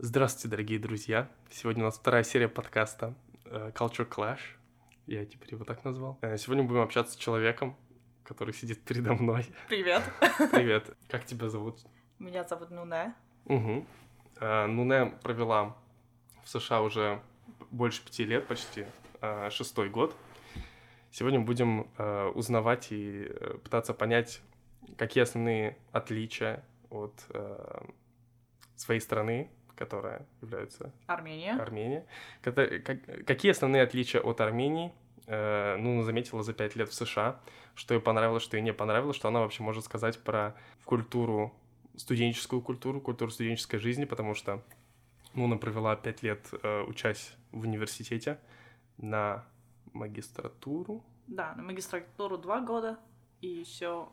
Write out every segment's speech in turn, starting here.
Здравствуйте, дорогие друзья! Сегодня у нас вторая серия подкаста э, Culture Clash. Я теперь его так назвал. Э, Сегодня будем общаться с человеком, который сидит передо мной. Привет. Привет. Как тебя зовут? Меня зовут Нуне. Угу. Нуне провела в США уже больше пяти лет, почти шестой год. Сегодня будем узнавать и пытаться понять, какие основные отличия от своей страны, которая является Армения. Армения. Какие основные отличия от Армении? Э, Ну, заметила за пять лет в США, что ей понравилось, что ей не понравилось, что она вообще может сказать про культуру, студенческую культуру, культуру студенческой жизни, потому что Нуна провела пять лет, э, учась в университете на магистратуру. Да, на магистратуру два года. И еще,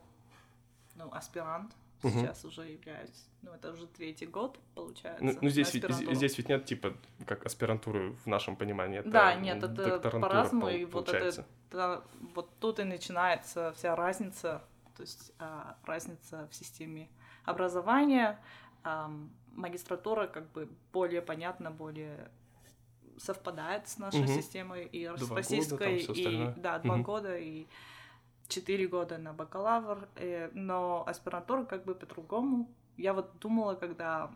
ну, аспирант. Сейчас уже являюсь, ну, это уже третий год, получается. Ну, ну, здесь, ведь, здесь ведь нет, типа, как аспирантуры в нашем понимании. Это Да, нет, это по-разному, и вот это, да, вот тут и начинается вся разница, то есть а, разница в системе образования. Ам, магистратура как бы более понятна, более совпадает с нашей Мгм. системой и Два года, российской, там всё и да, два Мгм. года и четыре года на бакалавр, э, но аспирантура как бы по-другому. Я вот думала, когда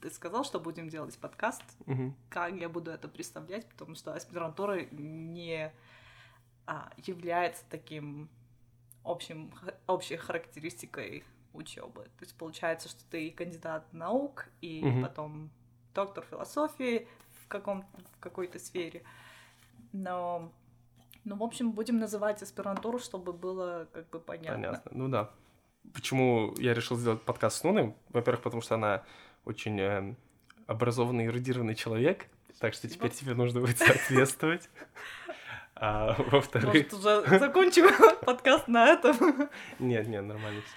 ты сказал, что будем делать подкаст, Мгм. как я буду это представлять, потому что аспирантура не а, является таким общим, общей характеристикой учебы. То есть получается, что ты и кандидат наук, и Мгм. потом доктор философии в, каком, в какой-то сфере. Но, ну, в общем, будем называть аспирантуру, чтобы было как бы понятно. Понятно. Ну да. Почему я решил сделать подкаст с Нуной? Во-первых, потому что она очень э, образованный, эрудированный человек, так что теперь тебе нужно будет соответствовать. А во-вторых... Может, уже закончим подкаст на этом? Нет, нет, нормально всё.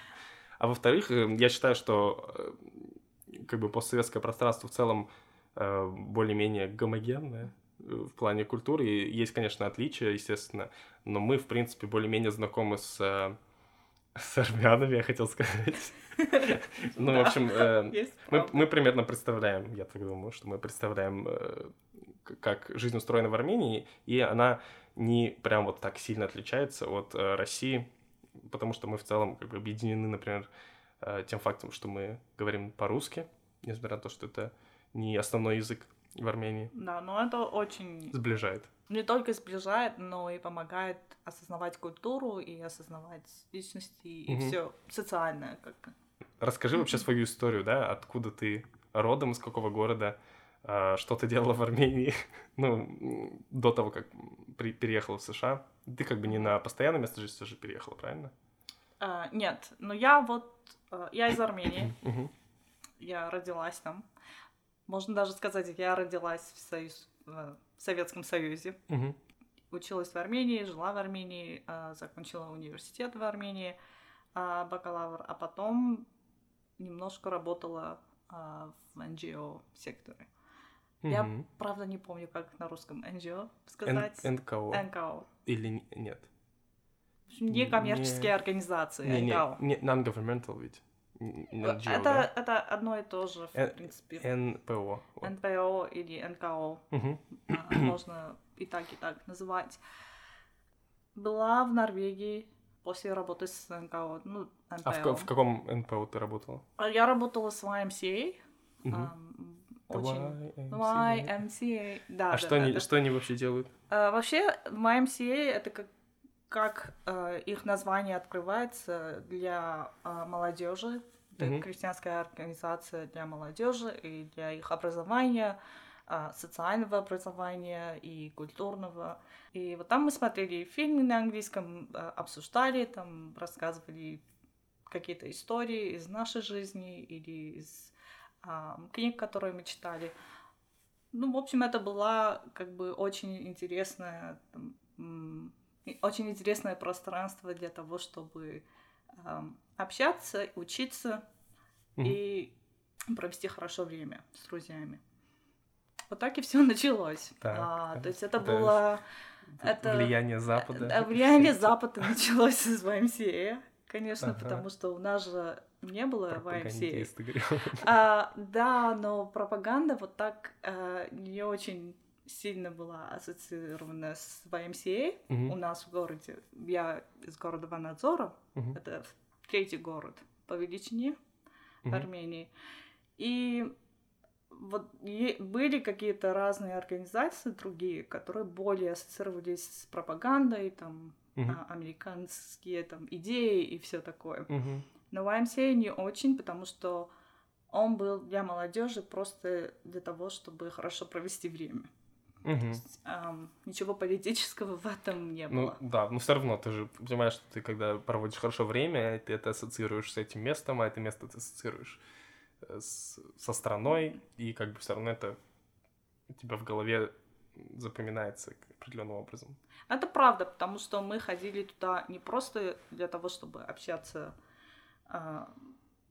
А во-вторых, э, я считаю, что э, как бы постсоветское пространство в целом э, более-менее гомогенное в плане культуры. И есть, конечно, отличия, естественно, но мы, в принципе, более-менее знакомы с, э, с армянами, я хотел сказать. Ну, в общем, э, мы, примерно представляем, я так думаю, что мы представляем, э, как жизнь устроена в Армении, и она не прям вот так сильно отличается от России, потому что мы в целом как бы объединены, например, тем фактом, что мы говорим по-русски, несмотря на то, что это не основной язык в Армении, Да, но это очень сближает. не только сближает, но и помогает осознавать культуру и осознавать личности и Мгм. все социальное, как Расскажи вообще свою историю, да, откуда ты родом, из какого города, а, что ты делала в Армении, ну, до того, как при- переехала в США. Ты как бы не на постоянное место жительства же переехала, правильно? А, нет, но я вот а, я из Армении, я родилась там. Можно даже сказать, я родилась в, Союз, в Советском Союзе. Мгм. Училась в Армении, жила в Армении, а, закончила университет в Армении, а, бакалавр, а потом немножко работала в NGO секторе. Я, Мгм. правда, не помню, как на русском NGO Н- сказать. НКО. НКО. Или не- нет? Некоммерческие Не- организации. Не, не, не, non-governmental ведь. Н- н- NGO, это, это одно и то же, в Э, принципе. НПО. вот. НПО или НКО. А, можно и так, и так называть. Была в Норвегии после работы с НКО. Ну, НПО. А в, в каком НПО ты работала? А Я работала с YMCA. Ам, Очень... YMCA. YMCA, да. А да, что да, они, да. что они вообще делают? А, Вообще, YMCA это как как э, их название открывается для молодежи. Это Мгм. крестьянская организация для молодежи и для их образования, а, социального образования и культурного. И вот там мы смотрели фильмы на английском, а, обсуждали, там рассказывали какие-то истории из нашей жизни или из а, книг, которые мы читали. Ну, в общем, это была как бы очень интересная, там, очень интересное пространство для того, чтобы ам, общаться, учиться Мгм. и провести хорошо время с друзьями. Вот так и все началось. Так, А, так. то есть это Это было это- Влияние Запада. да, влияние Запада началось с YMCA, конечно, Ага. потому что у нас же не было YMCA. А, да, но пропаганда вот так а, не очень сильно была ассоциирована с YMCA Мгм. у нас в городе. Я из города Ванадзора, Мгм. это третий город по величине Мгм. Армении. И вот были какие-то разные организации другие, которые более ассоциировались с пропагандой, там, а, американские там идеи и все такое. Мгм. Но YMCA не очень, потому что он был для молодежи просто для того, чтобы хорошо провести время. Мгм. Ам, ничего политического в этом не Ну было. да, но все равно ты же понимаешь, что ты когда проводишь хорошо время, ты это ассоциируешь с этим местом, а это место ты ассоциируешь э, с- со страной, и как бы все равно это у тебя в голове запоминается определенным образом. Это правда, потому что мы ходили туда не просто для того, чтобы общаться а,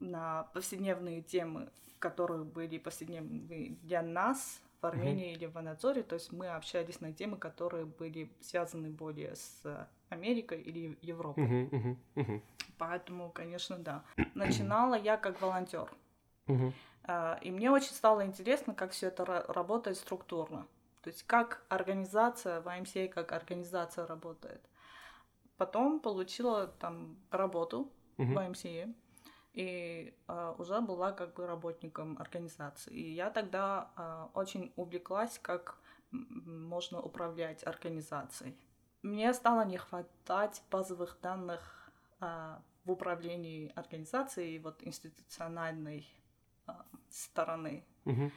на повседневные темы, которые были повседневные для нас в Армении или в Анадзоре, то есть мы общались на темы, которые были связаны более с Америкой или Европой. Мгм, мгм, Поэтому, конечно, да. Начинала я как волонтер. А, И мне очень стало интересно, как все это ра- работает структурно. То есть как организация, YMCA как организация работает. Потом получила там работу в мгм. YMCA и а, уже была как бы работником организации. И я тогда а, очень увлеклась, как можно управлять организацией. Мне стало не хватать базовых данных а, в управлении организацией, вот институциональной а, стороны. Мгм,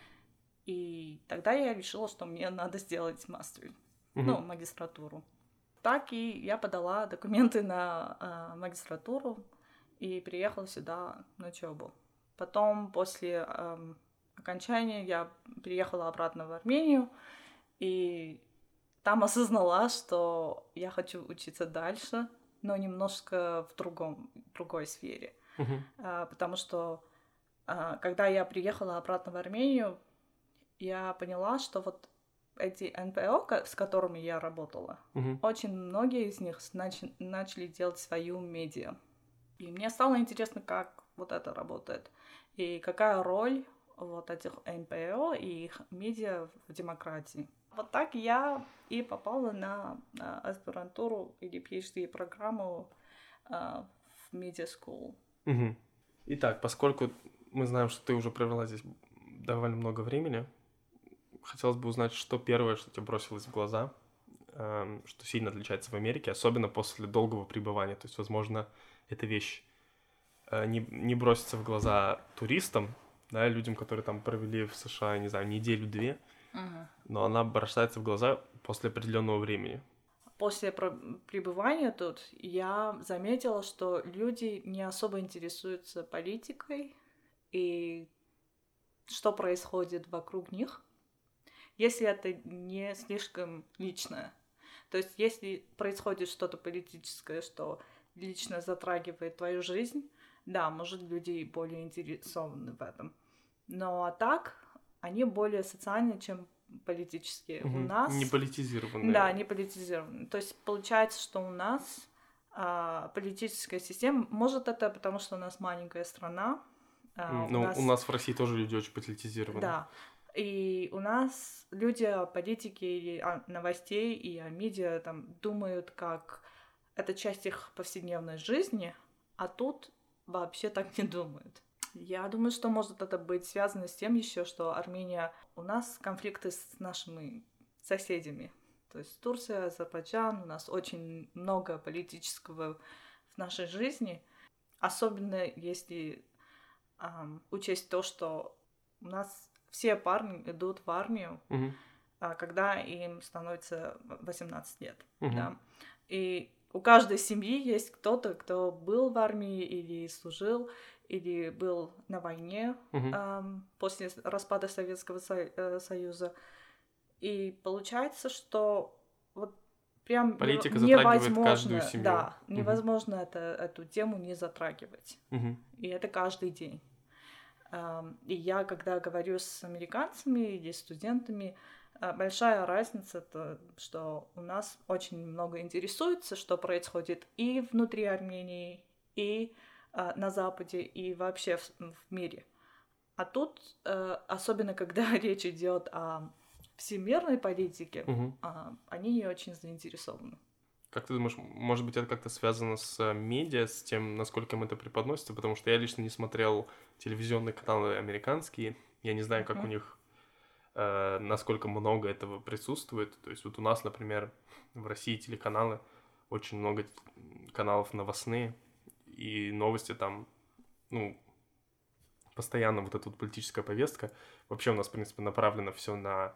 И тогда я решила, что мне надо сделать мастер, мгм. ну, магистратуру. Так и я подала документы на а, магистратуру и приехала сюда на учебу. Потом, после ам, окончания, я переехала обратно в Армению и там осознала, что я хочу учиться дальше, но немножко в другом, другой сфере. Мгм, А, потому что а, когда я приехала обратно в Армению, я поняла, что вот эти НПО, с которыми я работала, мгм. очень многие из них нач- начали делать свою медиа. И мне стало интересно, как вот это работает, и какая роль вот этих НПО и их медиа в демократии. Вот так я и попала на, а, аспирантуру или PhD-программу а, в Media School. Мгм. Итак, поскольку мы знаем, что ты уже провела здесь довольно много времени, хотелось бы узнать, что первое, что тебе бросилось в глаза, эм, что сильно отличается в Америке, особенно после долгого пребывания. То есть, возможно, эта вещь э, не, не бросится в глаза туристам, да, людям, которые там провели в США, не знаю, неделю-две, но она бросается в глаза после определенного времени. После пребывания тут я заметила, что люди не особо интересуются политикой и что происходит вокруг них, если это не слишком личное. То есть, если происходит что-то политическое, что лично затрагивает твою жизнь, да, может, люди более интересованы в этом. Но а так, они более социальны, чем политические. У Мгм. нас... Не политизированные. Да, не политизированы. То есть получается, что у нас а, политическая система, может это потому, что у нас маленькая страна. а, М, Ну, у нас в России тоже люди очень политизированы. Да. И у нас люди о политике или о новостей и о медиа там думают, как это часть их повседневной жизни, а тут вообще так не думают. Я думаю, что может это быть связано с тем еще, что Армения... У нас конфликты с нашими соседями. То есть Турция, Азербайджан, у нас очень много политического в нашей жизни. Особенно если ам, учесть то, что у нас все парни идут в армию, а, когда им становится 18 лет. Мгм. Да? И у каждой семьи есть кто-то, кто был в армии или служил, или был на войне Мгм. ам, после распада Советского Со- э, Союза. И получается, что вот прям Политика затрагивает невозможно. Да, невозможно это, эту тему не затрагивать. Мгм. И это каждый день. Ам, И я, когда говорю с американцами или студентами, большая разница, то, что у нас очень много интересуется, что происходит и внутри Армении, и э, на Западе и вообще в, в мире. А тут, э, особенно когда речь идет о всемирной политике, Мгм. а, они не очень заинтересованы. Как ты думаешь, может быть, это как-то связано с э, медиа, с тем, насколько им это преподносится? Потому что я лично не смотрел телевизионные каналы американские. Я не знаю, как у Мгм. них, э, насколько много этого присутствует. То есть вот у нас, например, в России телеканалы, очень много каналов новостные, и новости там, ну, постоянно вот эта вот политическая повестка. Вообще у нас, в принципе, направлено все на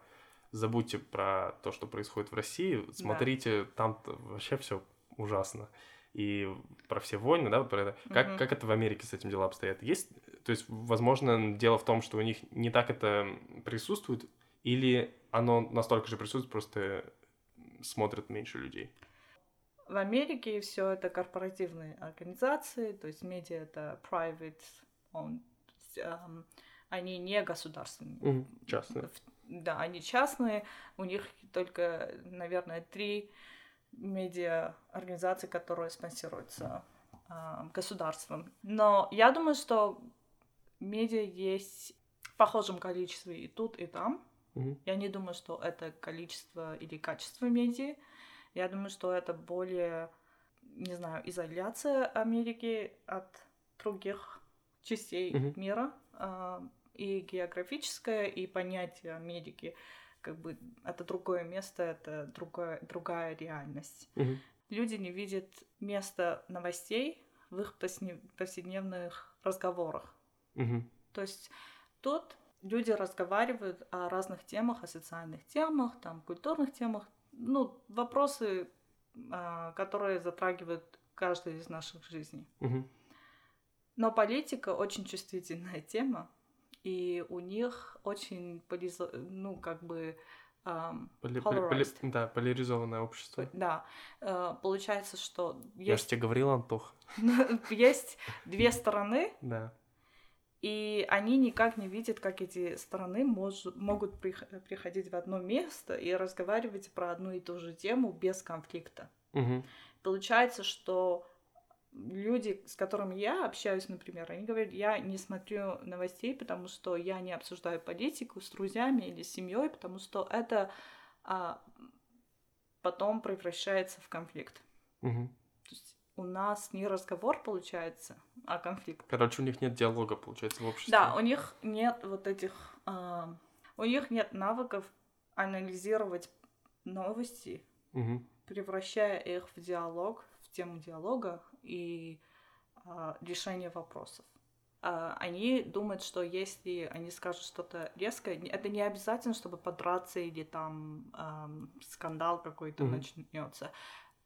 забудьте про то, что происходит в России, смотрите, там вообще все ужасно. И про все войны, да, вот про это. Как, Мгм. как это в Америке с этим дела обстоят? Есть, то есть, возможно, дело в том, что у них не так это присутствует, или оно настолько же присутствует, просто смотрят меньше людей. В Америке все это корпоративные организации, то есть медиа это private owned, эм, они не государственные. Частно. В- Да, они частные, у них только, наверное, три медиа организации, которые спонсируются а, государством. Но я думаю, что медиа есть в похожем количестве и тут, и там. Я не думаю, что это количество или качество медиа. Я думаю, что это более, не знаю, изоляция Америки от других частей Мгм. мира. а, И географическое, и понятие Америки. Как бы это другое место, это другое, другая реальность. Мгм. Люди не видят места новостей в их повседне- повседневных разговорах. Мгм. То есть тут люди разговаривают о разных темах, о социальных темах, там, культурных темах, ну, вопросы, а, которые затрагивают каждую из наших жизней. Мгм. Но политика очень чувствительная тема, и у них очень, полизо- ну, как бы, ам, Поли- поли- поли- да, поляризованное общество. да, э, получается, что Я же есть, тебе говорил, Антох. есть две стороны, Да. И они никак не видят, как эти стороны мож- могут прих- приходить в одно место и разговаривать про одну и ту же тему без конфликта. Мгм. Получается, что люди, с которыми я общаюсь, например, они говорят, я не смотрю новостей, потому что я не обсуждаю политику с друзьями или с семьей, потому что это а, потом превращается в конфликт. Мгм. У нас не разговор получается, а конфликт. Короче, у них нет диалога, получается, в обществе. Да, у них нет вот этих, а, у них нет навыков анализировать новости, Мгм. превращая их в диалог, в тему диалога и а, решение вопросов. А, они думают, что если они скажут что-то резкое, это не обязательно, чтобы подраться или там ам, скандал какой-то Мгм. начнется.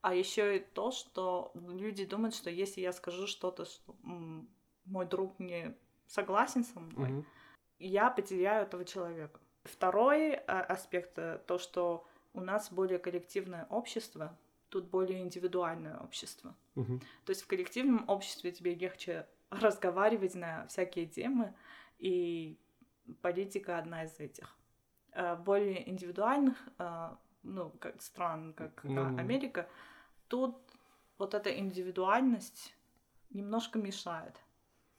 А еще и то, что люди думают, что если я скажу что-то, что мой друг не согласен со мной, Мгм. я потеряю этого человека. Второй а, аспект э, то, что у нас более коллективное общество, тут более индивидуальное общество. Мгм. То есть в коллективном обществе тебе легче разговаривать на всякие темы, и политика одна из этих. А более индивидуальных, а, ну, как стран, как а, Ну. Америка, тут вот эта индивидуальность немножко мешает,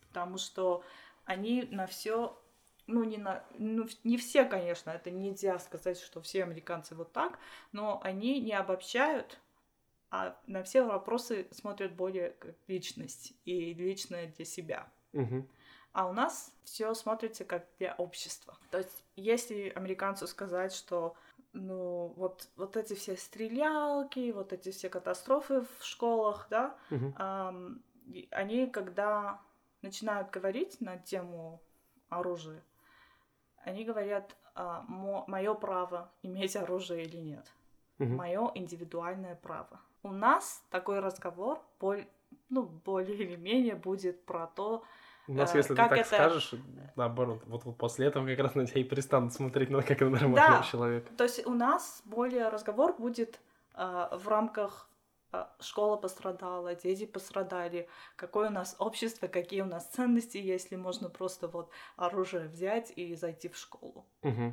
потому что они на все, ну не на, ну не все, конечно, это нельзя сказать, что все американцы вот так, но они не обобщают, а на все вопросы смотрят более как личность и личное для себя. Мгм. А у нас все смотрится как для общества. То есть, если американцу сказать, что ну вот, вот эти все стрелялки, вот эти все катастрофы в школах, да, ам, и они, когда начинают говорить на тему оружия, они говорят, мое право иметь оружие или нет, Мгм. мое индивидуальное право. У нас такой разговор боль, ну, более или менее будет про то, У нас, Э, если ты как так это- скажешь, наоборот, вот, вот после этого как раз на тебя и перестанут смотреть, ну, как на нормального Да. человека. То есть у нас более разговор будет а, в рамках а, школа пострадала, дети пострадали, какое у нас общество, какие у нас ценности, если можно просто вот оружие взять и зайти в школу. Мгм.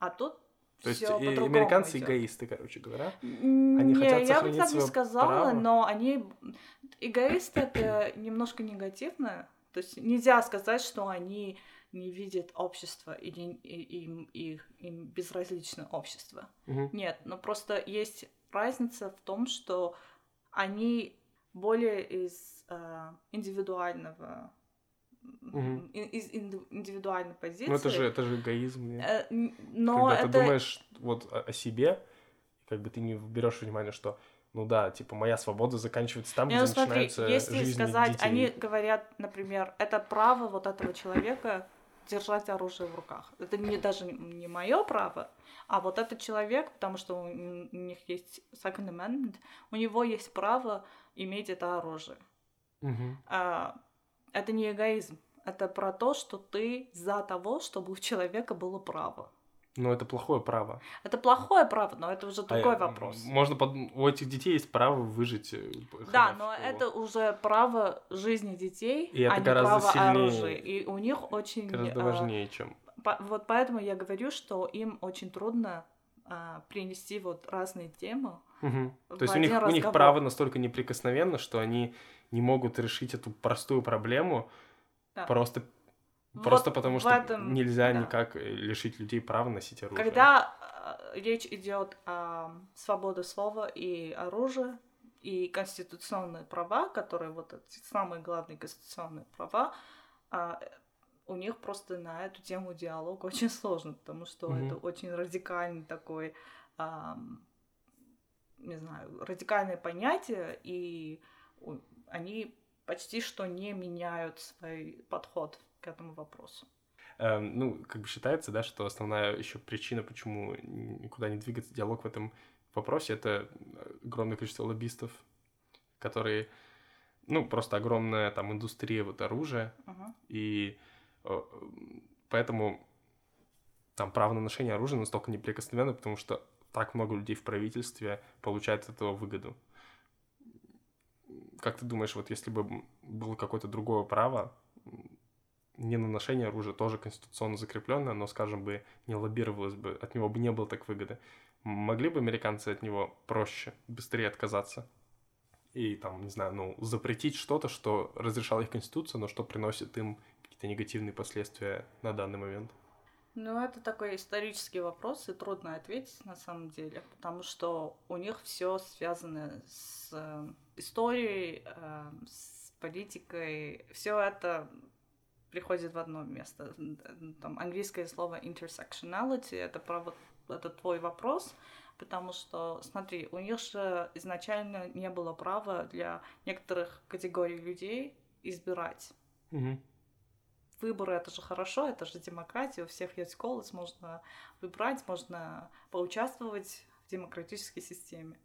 А тут То есть и американцы идёт. эгоисты, короче говоря. Не, хотят я бы так не сказала, право. но они эгоист это немножко негативно. То есть нельзя сказать, что они не видят общество или им, им, им безразлично общество. Мгм. Нет, но просто есть разница в том, что они более из э, индивидуального и- из инди- индивидуальной позиции. Ну, это же, это же эгоизм. нет? Э, но Когда это ты думаешь вот о себе, как бы ты не берешь внимание, что, ну да, типа, моя свобода заканчивается там, Не, где ну смотри, начинается если жизнь сказать, детей. они говорят, например, это право вот этого человека держать оружие в руках. Это не даже не мое право, а вот этот человек, потому что у них есть Second Amendment, у него есть право иметь это оружие. Мгм. А, это не эгоизм, это про то, что ты за того, чтобы у человека было право. Но это плохое право. Это плохое право, но это уже А, другой м, вопрос. Можно под... У этих детей есть право выжить. э, Да, но школу. это уже право жизни детей, И это а не гораздо право сильнее, оружия. И у них очень... гораздо э, важнее, чем... по- вот поэтому я говорю, что им очень трудно а, принести вот разные темы. В То есть у них, у них право настолько неприкосновенно, что они не могут решить эту простую проблему Да. просто, Вот просто потому, в что этом- нельзя да. никак э, лишить людей права носить оружие. Когда а, речь идет о свободе слова и оружия, и конституционные права, которые вот эти самые главные конституционные права, а, у них просто на эту тему диалог очень сложно, потому что Мгм. это очень радикальный такой, ам, не знаю, радикальное понятие, и они почти что не меняют свой подход к этому вопросу. Эм, ну, как бы считается, да, что основная еще причина, почему никуда не двигается диалог в этом вопросе, это огромное количество лоббистов, которые, ну, просто огромная там индустрия вот оружия, Мгм. и э, поэтому там право на ношение оружия настолько неприкосновенно, потому что так много людей в правительстве получает от этого выгоду. Как ты думаешь, вот если бы было какое-то другое право, не на ношение оружия, тоже конституционно закрепленное, но, скажем бы, не лоббировалось бы, от него бы не было так выгоды, могли бы американцы от него проще, быстрее отказаться? И там, не знаю, ну, запретить что-то, что разрешала их конституция, но что приносит им какие-то негативные последствия на данный момент. Ну, это такой исторический вопрос, и трудно ответить на самом деле, потому что у них все связано с э, историей, э, с политикой, все это приходит в одно место. Там английское слово intersectionality это про вот это твой вопрос, потому что, смотри, у них же изначально не было права для некоторых категорий людей избирать Мгм. выборы это же хорошо, это же демократия, у всех есть голос, можно выбрать, можно поучаствовать в демократической системе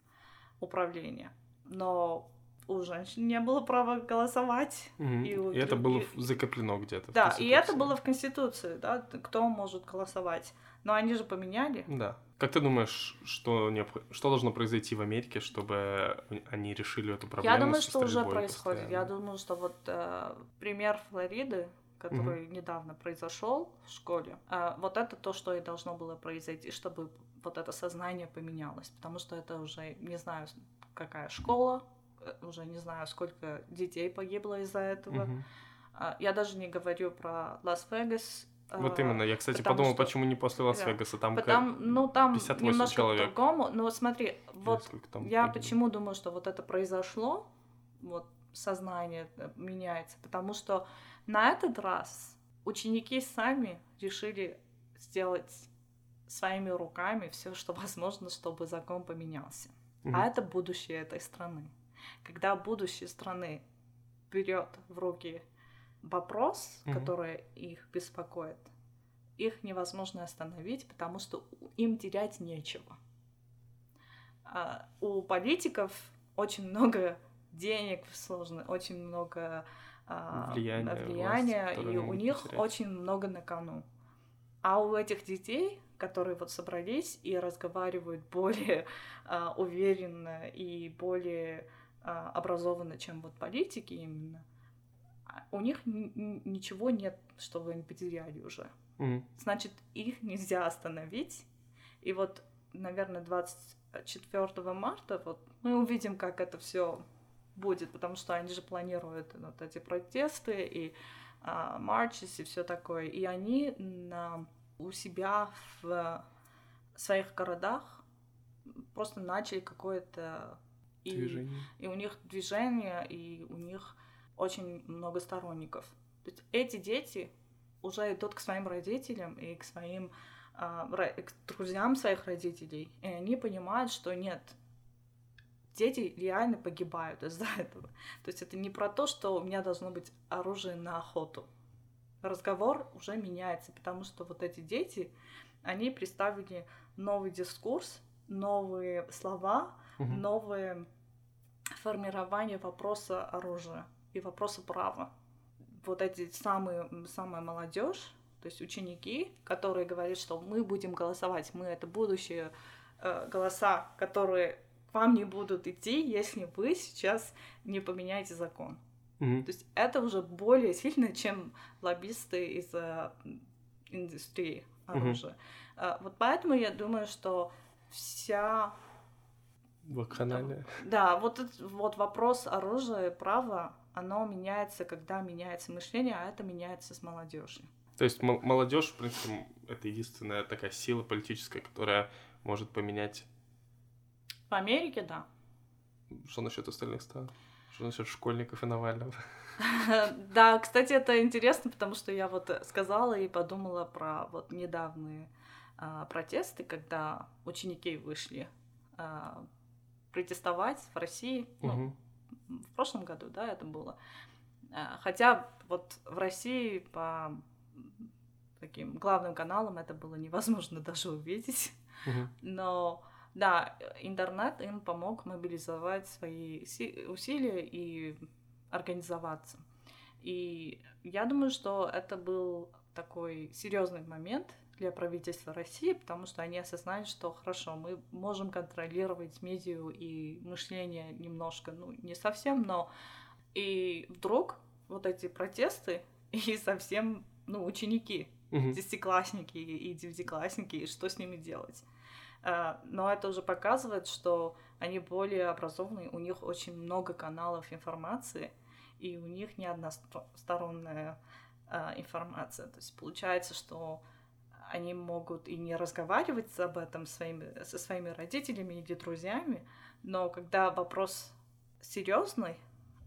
управления. Но у женщин не было права голосовать. Мгм. И у И это было в- закреплено где-то. Да, и это было в Конституции, да, кто может голосовать. Но они же поменяли. Да. Как ты думаешь, что, необх- что должно произойти в Америке, чтобы они решили эту проблему? Я думаю, что уже происходит. Я постоянно? думаю, что вот э, пример Флориды, который недавно произошел в школе, э, вот это то, что и должно было произойти, чтобы вот это сознание поменялось. Потому что это уже не знаю, какая школа, уже не знаю, сколько детей погибло из-за этого. А, Я даже не говорю про Лас-Вегас. Вот а, именно. Я, кстати, подумал, что- почему не после Лас-Вегаса. Там Потому, ну, там 58 немножко человек. по-другому. Но смотри, вот я погибло? почему думаю, что вот это произошло, вот сознание э, меняется, потому что на этот раз ученики сами решили сделать своими руками все, что возможно, чтобы закон поменялся. Мгм. А это будущее этой страны. Когда будущее страны берет в руки вопрос, Мгм. который их беспокоит, их невозможно остановить, потому что им терять нечего. А у политиков очень много денег сложно, очень много а, Влияния, влияния, которое и у них потерять. очень много на кону. А у этих детей, которые вот собрались и разговаривают более а, уверенно и более а, образованно, чем вот политики именно, а, у них ничего нет, что вы потеряли уже. Мгм. Значит, их нельзя остановить. И вот, наверное, 24 марта вот мы увидим, как это все будет, потому что они же планируют вот эти протесты и а, марчес и все такое. И они на, у себя в своих городах просто начали какое-то и, движение. И у них движение, и у них очень много сторонников. То есть эти дети уже идут к своим родителям и к своим а, к друзьям своих родителей, и они понимают, что нет, дети реально погибают из-за этого. То есть это не про то, что у меня должно быть оружие на охоту. Разговор уже меняется, потому что вот эти дети, они представили новый дискурс, новые слова, угу. новое формирование вопроса оружия и вопроса права. Вот эти самые, самая молодежь, то есть ученики, которые говорят, что мы будем голосовать, мы это будущее э, голоса, которые к вам не будут идти, если вы сейчас не поменяете закон. Mm-hmm. То есть это уже более сильно, чем лоббисты из э, индустрии оружия. Mm-hmm. Э, вот поэтому я думаю, что вся Вакханалия. Да, вот этот вот вопрос оружия, права, оно меняется, когда меняется мышление, а это меняется с молодежью. То есть молодежь, в принципе, это единственная такая сила политическая, которая может поменять. В Америке, да. Что насчет остальных стран? Что насчет школьников и Навального? Да, кстати, это интересно, потому что я вот сказала и подумала про вот недавние протесты, когда ученики вышли а, протестовать в России. Ну, в прошлом году, да, это было. А, хотя вот в России по таким главным каналам это было невозможно даже увидеть. Uh-huh. Но да, интернет им помог мобилизовать свои усилия и организоваться. И я думаю, что это был такой серьезный момент для правительства России, потому что они осознали, что хорошо, мы можем контролировать медиа и мышление немножко, ну, не совсем, но и вдруг вот эти протесты и совсем ну, ученики, угу. десятиклассники и девятиклассники, и что с ними делать. А, но это уже показывает, что они более образованные, у них очень много каналов информации, и у них не односторонняя а, информация. То есть получается, что они могут и не разговаривать об этом своими, со своими родителями или друзьями, но когда вопрос серьезный,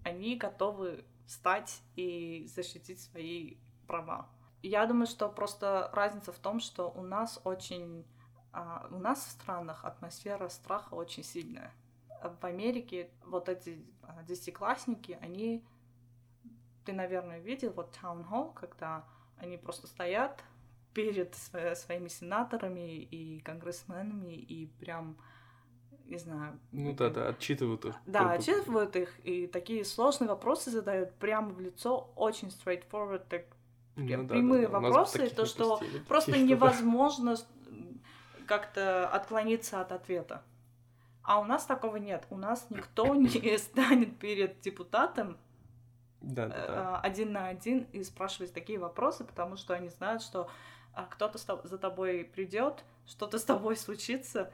они готовы встать и защитить свои права. Я думаю, что просто разница в том, что у нас очень... А, у нас в странах атмосфера страха очень сильная. В Америке вот эти а, десятиклассники, они... Ты, наверное, видел вот Town Hall, когда они просто стоят перед своими сенаторами и конгрессменами и прям не знаю. Ну да, да, отчитывают их. Да, отчитывают их, и такие сложные вопросы задают прямо в лицо, очень straightforward, так прям ну, прямые да, да. вопросы, то, что просто типа, невозможно как-то отклониться от ответа. А у нас такого нет. У нас никто не станет перед депутатом да, да, да. Э, один на один и спрашивать такие вопросы, потому что они знают, что а, кто-то за тобой придет, что-то с тобой случится.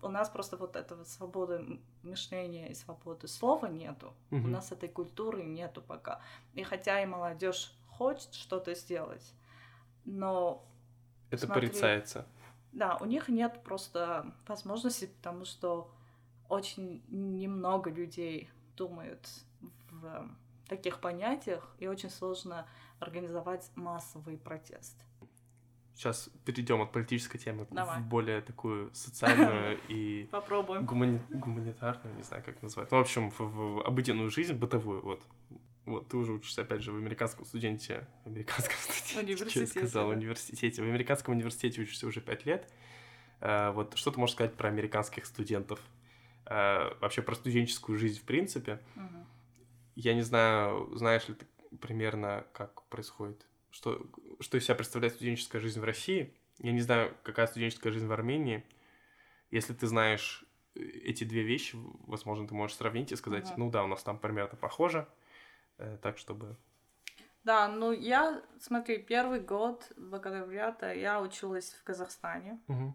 У нас просто вот этого свободы мышления и свободы слова нету. Угу. У нас этой культуры нету пока. И хотя и молодежь хочет что-то сделать, но... Это смотри, порицается. Да, у них нет просто возможности, потому что очень немного людей думают в таких понятиях, и очень сложно организовать массовый протест. Сейчас перейдем от политической темы Давай. в более такую социальную и Попробуем. Гумани... гуманитарную, не знаю, как назвать. Ну, в общем, в, в обыденную жизнь, бытовую, вот. Вот, ты уже учишься, опять же, в американском студенте, американском студенте, университете, сказал, да. университете. В американском университете учишься уже пять лет. А, вот, что ты можешь сказать про американских студентов? А, вообще про студенческую жизнь в принципе. Угу. Я не знаю, знаешь ли ты примерно, как происходит, что, что из себя представляет студенческая жизнь в России. Я не знаю, какая студенческая жизнь в Армении. Если ты знаешь э, эти две вещи, возможно, ты можешь сравнить и сказать, uh ну да, у нас там примерно похоже, э, так чтобы... Да, ну я, смотри, первый год бакалавриата я училась в Казахстане. Угу.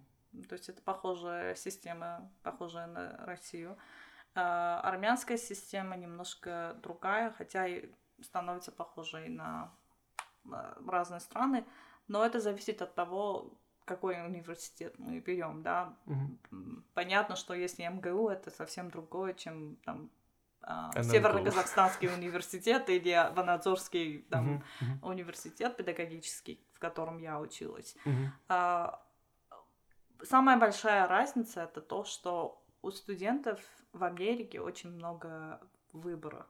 То есть это похожая система, похожая на Россию. А, армянская система немножко другая, хотя и становится похожей на разные страны, но это зависит от того, какой университет мы берем, да. Мгм. Понятно, что если МГУ, это совсем другое, чем там а. Северо-Казахстанский университет или Ванадзорский там, Мгм, мгм, университет педагогический, в котором я училась. мгм. А, Самая большая разница это то, что у студентов в Америке очень много выбора.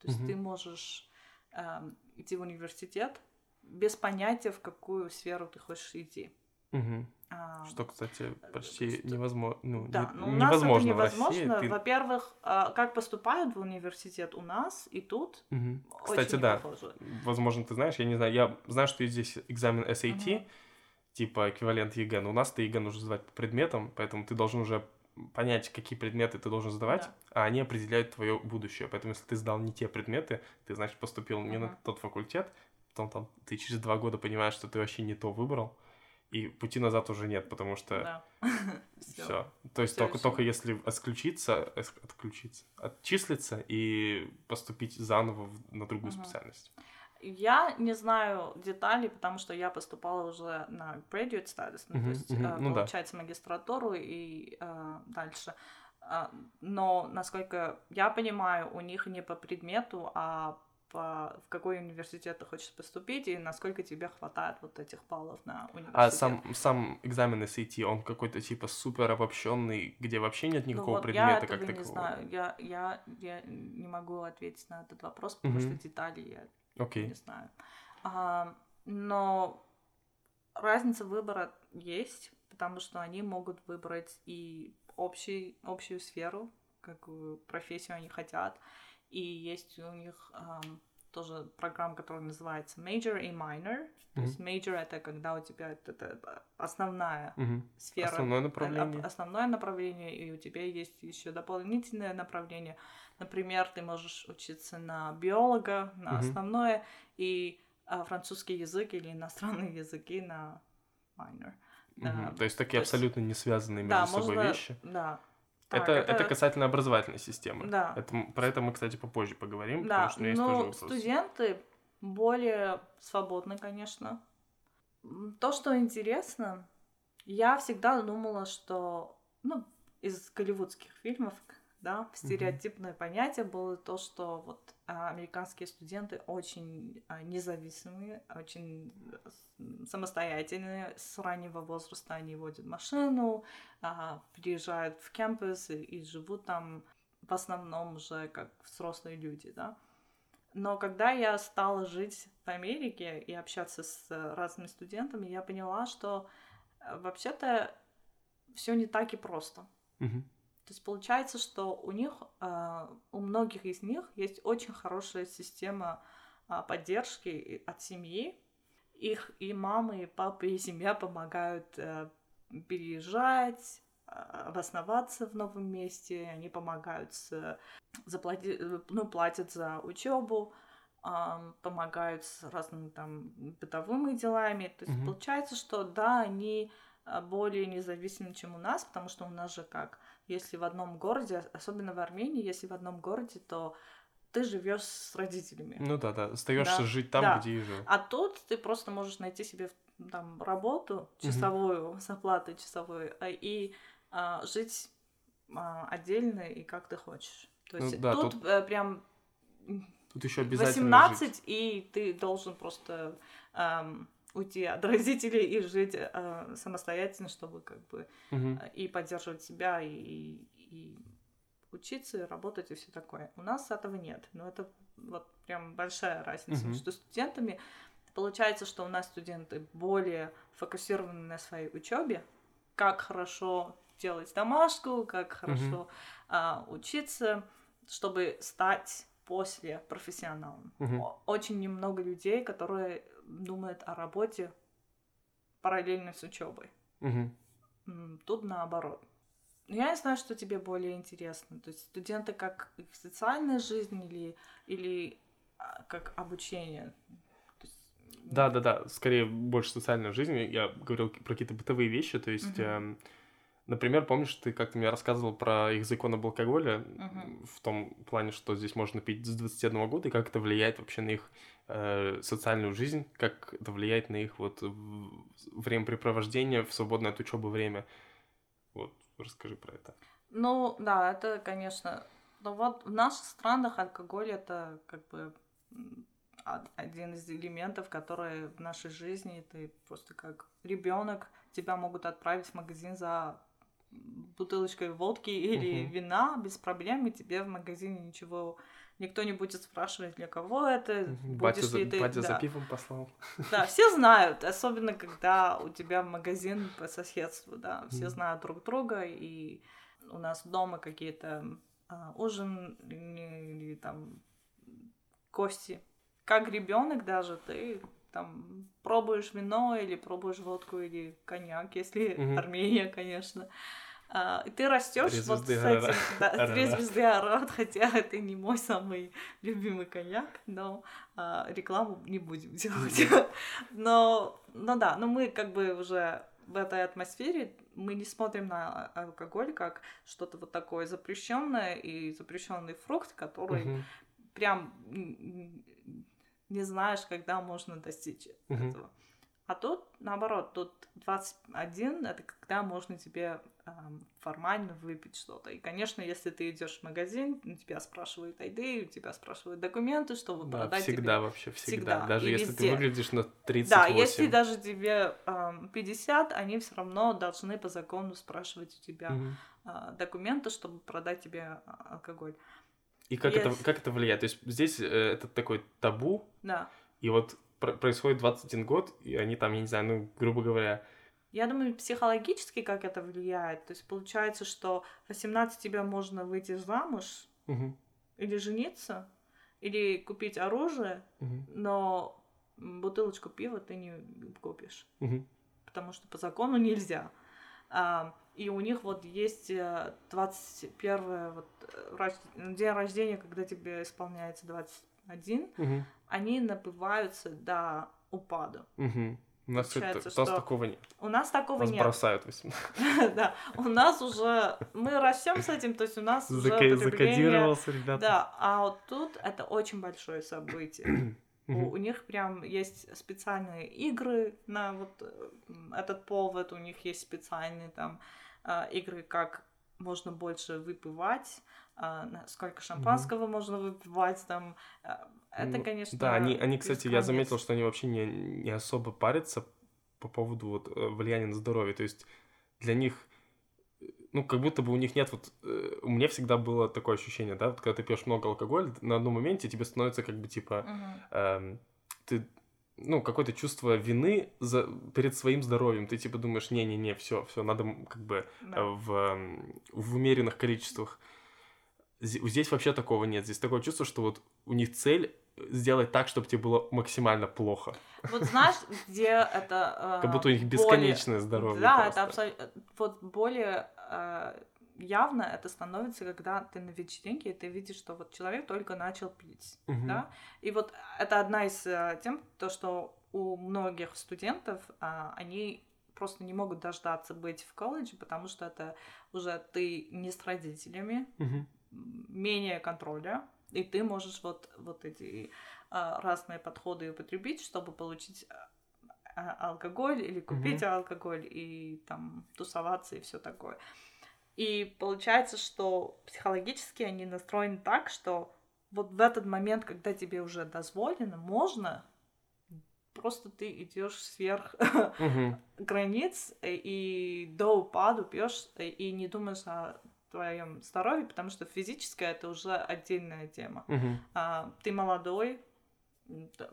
То есть Мгм. ты можешь эм, идти в университет без понятия, в какую сферу ты хочешь идти. Мгм. А, Что, кстати, почти что- невозможно. Ну, да, не- ну, у нас это невозможно России. невозможно. Ты- Во-первых, а, как поступают в университет у нас и тут, очень Кстати, да. похоже. Возможно, ты знаешь, я не знаю. Я знаю, что здесь экзамен SAT, Мгм. типа эквивалент ЕГЭ, но у нас ты ЕГЭ нужно сдавать по предметам, поэтому ты должен уже понять, какие предметы ты должен сдавать, Да. а они определяют твое будущее. Поэтому если ты сдал не те предметы, ты, значит, поступил не на тот факультет, потом там ты через два года понимаешь, что ты вообще не то выбрал, и пути назад уже нет, потому что Да. все. То есть только, только если отключиться, отключиться, отчислиться и поступить заново на другую Мгм. специальность. Я не знаю деталей, потому что я поступала уже на graduate status, ну, Мгм, то есть, э, ну да. получается, магистратуру и э, дальше. А, Но, насколько я понимаю, у них не по предмету, а по, в какой университет ты хочешь поступить и насколько тебе хватает вот этих баллов на университет. А сам, сам экзамен SAT, он какой-то типа супер обобщенный, где вообще нет Ну никакого вот предмета я как этого не такового. знаю. Я, я, я не могу ответить на этот вопрос, потому Мгм. что детали я Окей. не знаю. А, но разница выбора есть, потому что они могут выбрать и общий, общую сферу, какую профессию они хотят, и есть у них ам, тоже программа, которая называется Major и Minor. То Мгм. есть Major это когда у тебя это, это основная Мгм. сфера, Основное э, направление. основное направление, и у тебя есть еще дополнительное направление. Например, ты можешь учиться на биолога, на Мгм. основное, и а, французский язык или иностранные языки на minor. Мгм. а, То есть такие то есть- абсолютно не связанные между Да, собой можно... вещи. Да. Так, Это, это... касательно образовательной системы. Да. Это, про это мы, кстати, попозже поговорим, Да, потому что у меня есть тоже но вопрос. студенты более свободны, конечно. То, что интересно, я всегда думала, что, ну, из голливудских фильмов, да, стереотипное понятие было то, что вот американские студенты очень а, независимые, очень э, самостоятельные. С раннего возраста они водят машину, а, приезжают в кампус и, живут там в основном уже как взрослые люди, да. Но когда я стала жить в Америке и общаться с э, разными студентами, я поняла, что э, вообще-то все не так и просто. Мгм. То есть получается, что у них, а, у многих из них есть очень хорошая система а, поддержки от семьи. Их и мамы, и папы, и семья помогают э, переезжать, а, обосноваться в новом месте, они помогают с, заплати, э, ну, платят за учебу, помогают с разными там бытовыми делами. То есть Мгм. получается, что да, они а, более независимы, чем у нас, потому что у нас же как, если в одном городе, особенно в Армении, если в одном городе, то ты живешь с родителями. Ну да, да. Остаешься Да, жить там, да. где и жил. А тут ты просто можешь найти себе там работу часовую, с оплатой часовой, а, и а, жить а, отдельно и как ты хочешь. То Ну есть да, тут, тут э, прям Тут еще обязательно 18, и ты должен просто ам, уйти от родителей и жить а, самостоятельно, чтобы как бы а, и поддерживать себя, и, и учиться, и работать, и все такое. У нас этого нет. Но это вот прям большая разница Мгм. между студентами. Получается, что у нас студенты более фокусированы на своей учебе, как хорошо делать домашку, как хорошо а, учиться, чтобы стать после профессионалом. О- Очень немного людей, которые думают о работе параллельно с учебой. М, Тут наоборот. Я не знаю, что тебе более интересно. То есть студенты как их социальная жизнь или, или а, как обучение? Есть, Да, да, да, скорее больше социальная жизнь. Я говорил про какие-то бытовые вещи, то есть эм, Например, помнишь, ты как-то мне рассказывал про их закон об алкоголе Мгм. в том плане, что здесь можно пить с 21 года, и как это влияет вообще на их э, социальную жизнь, как это влияет на их вот времяпрепровождение в свободное от учебы время. Вот, расскажи про это. Ну, да, это, конечно. Но вот в наших странах алкоголь это как бы один из элементов, которые в нашей жизни ты просто как ребенок тебя могут отправить в магазин за бутылочкой водки или Мгм. вина без проблем, и тебе в магазине ничего никто не будет спрашивать, для кого это. Батя, будешь за, ли ты... батя за да. пивом послал. Да, все знают, особенно когда у тебя магазин по соседству, да, все Мгм. знают друг друга, и у нас дома какие-то а, ужин или, там кости. Как ребенок даже ты там пробуешь вино или пробуешь водку или коньяк, если Мгм. Армения, конечно. А, и ты растешь Три вот с этим, да, три звезды Арарат, хотя это не мой самый любимый коньяк, но а, рекламу не будем делать. Но, ну да, но мы как бы уже в этой атмосфере мы не смотрим на алкоголь как что-то вот такое запрещенное и запрещенный фрукт, который Мгм. прям не знаешь, когда можно достичь Мгм. этого. А тут, наоборот, тут 21 это когда можно тебе формально выпить что-то. И, конечно, если ты идешь в магазин, у тебя спрашивают ID, у тебя спрашивают документы, чтобы Да, продать всегда тебе. вообще, всегда. Всегда. Даже И если везде. ты выглядишь на 38. Да, если даже тебе ам, 50, они все равно должны по закону спрашивать у тебя Мгм. а, документы, чтобы продать тебе а, алкоголь. И как, это, Yes. как это влияет? То есть здесь э, это такой табу, Да. и вот пр- происходит 21 год, и они там, я не знаю, ну, грубо говоря, Я думаю, психологически как это влияет. То есть получается, что в 18 тебе можно выйти замуж мгм, или жениться, или купить оружие, мгм, но бутылочку пива ты не купишь, мгм, потому что по закону нельзя. А, и у них вот есть э, 21 вот, э, рож- день рождения, когда тебе исполняется 21, мгм, они набываются до упаду. мгм. У нас, это, у нас такого нет. У нас такого Нас нет. бросают 18. Да, у нас уже, мы растем с этим, то есть у нас уже. Закодировался, ребята. Да, а вот тут это очень большое событие. У, у них прям есть специальные игры на вот э, этот повод, у них есть специальные там а, игры, как можно больше выпивать, сколько шампанского можно выпивать там. а, Это, Ну, конечно... Да, они, они, кстати, я заметил, что они вообще не, не особо парятся по поводу вот э, влияния на здоровье. То есть для них, э, ну, как будто бы у них нет вот... э, У меня всегда было такое ощущение, да, вот когда ты пьешь много алкоголя, на одном моменте тебе становится как бы типа... Мгм. эм, ты ну, какое-то чувство вины за, перед своим здоровьем. Ты типа думаешь, не-не-не, все, все, надо как бы Да. э, в, м, в умеренных количествах. Здесь вообще такого нет. Здесь такое чувство, что вот у них цель сделать так, чтобы тебе было максимально плохо. Вот знаешь, где это... Как а, будто у них более- бесконечное здоровье. Да, просто. это абсолютно... Вот более э, явно это становится, когда ты на вечеринке, и ты видишь, что вот человек только начал пить, Мгм. да? И вот это одна из э, тем, то, что у многих студентов а, они просто не могут дождаться быть в колледже, потому что это уже ты не с родителями, Мгм. Менее контроля, и ты можешь вот, вот эти а, разные подходы употребить, чтобы получить а, а, алкоголь или купить алкоголь и там тусоваться и все такое. И получается, что психологически они настроены так, что вот в этот момент, когда тебе уже дозволено, можно, просто ты идешь сверх Мгм. границ э, и до упаду пьешь э, и не думаешь о твоем здоровье, потому что физическое это уже отдельная тема. Мгм. А, ты молодой,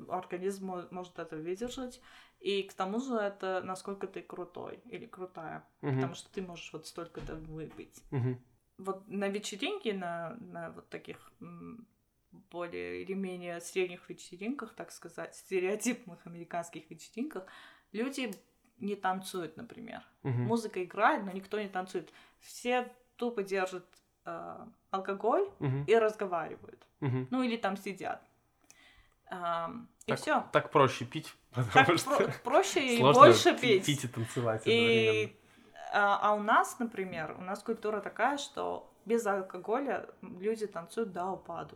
организм мо- может это выдержать, и к тому же это насколько ты крутой или крутая, Мгм. потому что ты можешь вот столько-то выпить. Мгм. Вот на вечеринке, на, на вот таких более или менее средних вечеринках, так сказать, стереотипных американских вечеринках, люди не танцуют, например. Мгм. Музыка играет, но никто не танцует. Все тупо держат э, алкоголь Мгм. и разговаривают. Мгм. Ну или там сидят. Ам, и Так- все. Так проще пить, Так потому что про- проще и больше пи- пить. пить и танцевать И. А, а у нас, например, у нас культура такая, что без алкоголя люди танцуют до упаду.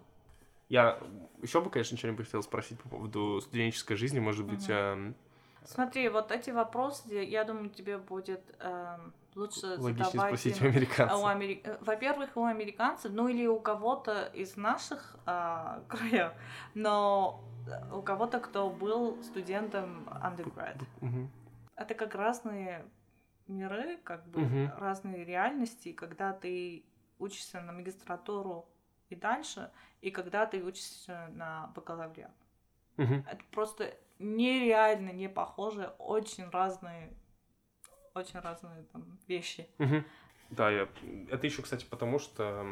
Я еще бы, конечно, что-нибудь хотел спросить по поводу студенческой жизни, может быть. Эм, Смотри, вот эти вопросы, я думаю, тебе будет эм, лучше логичнее задавать спросить у американцев. У амери- э, Во-первых, у американцев, ну или у кого-то из наших а, краев, но у кого-то, кто был студентом undergrad. Мгм. Это как разные миры, как бы Мгм. разные реальности, когда ты учишься на магистратуру и дальше, и когда ты учишься на бакалавриат. Мгм. Это просто нереально не похоже, очень разные, очень разные там вещи. Да, я... это еще, кстати, потому что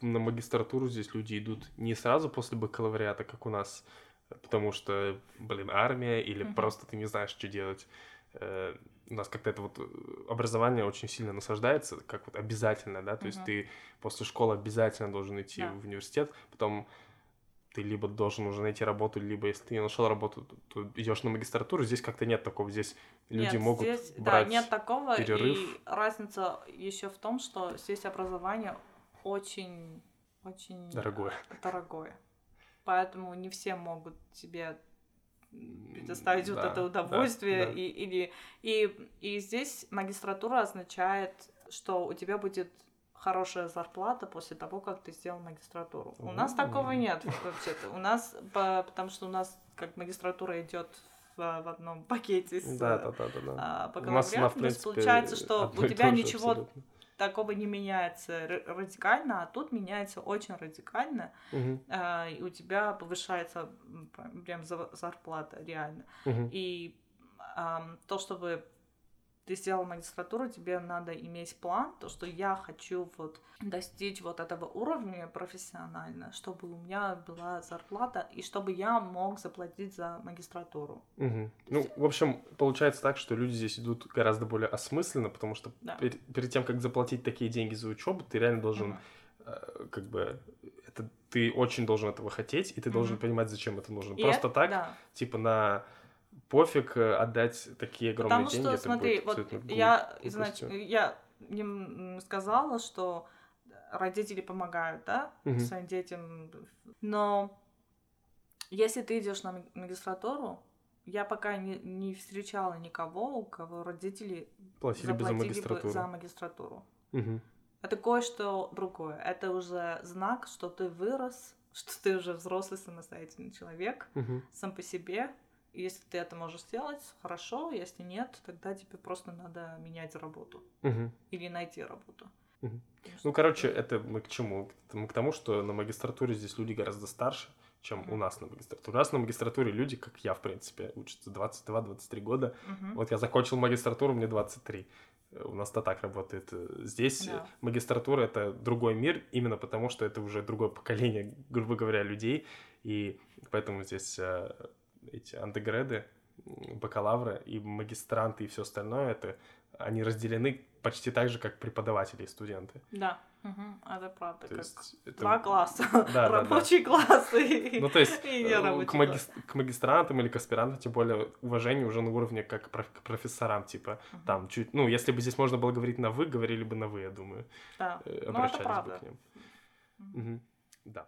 на магистратуру здесь люди идут не сразу после бакалавриата, как у нас, потому что, блин, армия или Мгм. просто ты не знаешь, что делать. Э, У нас как-то это вот э, образование очень сильно насаждается, как вот обязательно, да, то есть Мгм. ты после школы обязательно должен идти Да. в университет, потом ты либо должен уже найти работу, либо если ты не нашел работу, то, идешь на магистратуру. Здесь как-то нет такого. Здесь люди Нет, могут здесь, брать да, нет такого, перерыв. и разница еще в том, что здесь образование очень, очень Дорогое. дорогое. Поэтому не все могут себе предоставить вот Да, это да, удовольствие. да. И, или, и, и здесь магистратура означает, что у тебя будет хорошая зарплата после того, как ты сделал магистратуру. У нас такого нет вообще-то. У нас, по- потому что у нас как магистратура идет в, одном пакете с Да, да, да, да, да. У бакалавриатом. То есть получается, что у тебя ничего абсолютно. такого не меняется радикально, а тут меняется очень радикально, Мгм, а, и у тебя повышается прям за- зарплата реально. мгм. И ам, то, чтобы ты сделал магистратуру, тебе надо иметь план, то, что я хочу вот достичь вот этого уровня профессионально, чтобы у меня была зарплата, и чтобы я мог заплатить за магистратуру. Мгм. Ну, в общем, получается так, что люди здесь идут гораздо более осмысленно, потому что Да. пер- перед тем, как заплатить такие деньги за учебу, ты реально должен, э, как бы, это ты очень должен этого хотеть, и ты должен Мгм. понимать, зачем это нужно. И Просто это- так, да. типа на пофиг э, отдать такие огромные Потому деньги. что, это смотри, будет вот я, глупостью. изнач... я им сказала, что родители помогают, да, Мгм. своим детям, но если ты идешь на маг- магистратуру, я пока не, не встречала никого, у кого родители Платили бы за заплатили магистратуру. бы за магистратуру. Мгм. Это кое-что другое. Это уже знак, что ты вырос, что ты уже взрослый самостоятельный человек Мгм. сам по себе. Если ты это можешь сделать, хорошо. Если нет, тогда тебе просто надо менять работу Мгм. или найти работу. Что- Ну, короче, это мы к чему? Мы к тому, что на магистратуре здесь люди гораздо старше, чем у Мгм. нас на магистратуре. У нас на магистратуре люди, как я, в принципе, учатся 22-23 года. Мгм. Вот я закончил магистратуру, мне 23. Э, У нас-то так работает. Э, Здесь Да. магистратура — это другой мир, именно потому что это уже другое поколение, грубо говоря, людей. И поэтому здесь э, эти андегреды, бакалавры и магистранты и все остальное, это они разделены почти так же, как преподаватели и студенты. Да, Мгм. это правда. То как есть это- два класса. Да, да, да. Рабочий класс и, Ну, то есть и э, к, класс. магис- к магистрантам или к аспирантам, тем более, уважение уже на уровне как проф- к профессорам, типа, Мгм. там, чуть, ну, если бы здесь можно было говорить на «вы», говорили бы на «вы», я думаю, Да, э, ну обращались бы правда. к ним. Мгм. Да.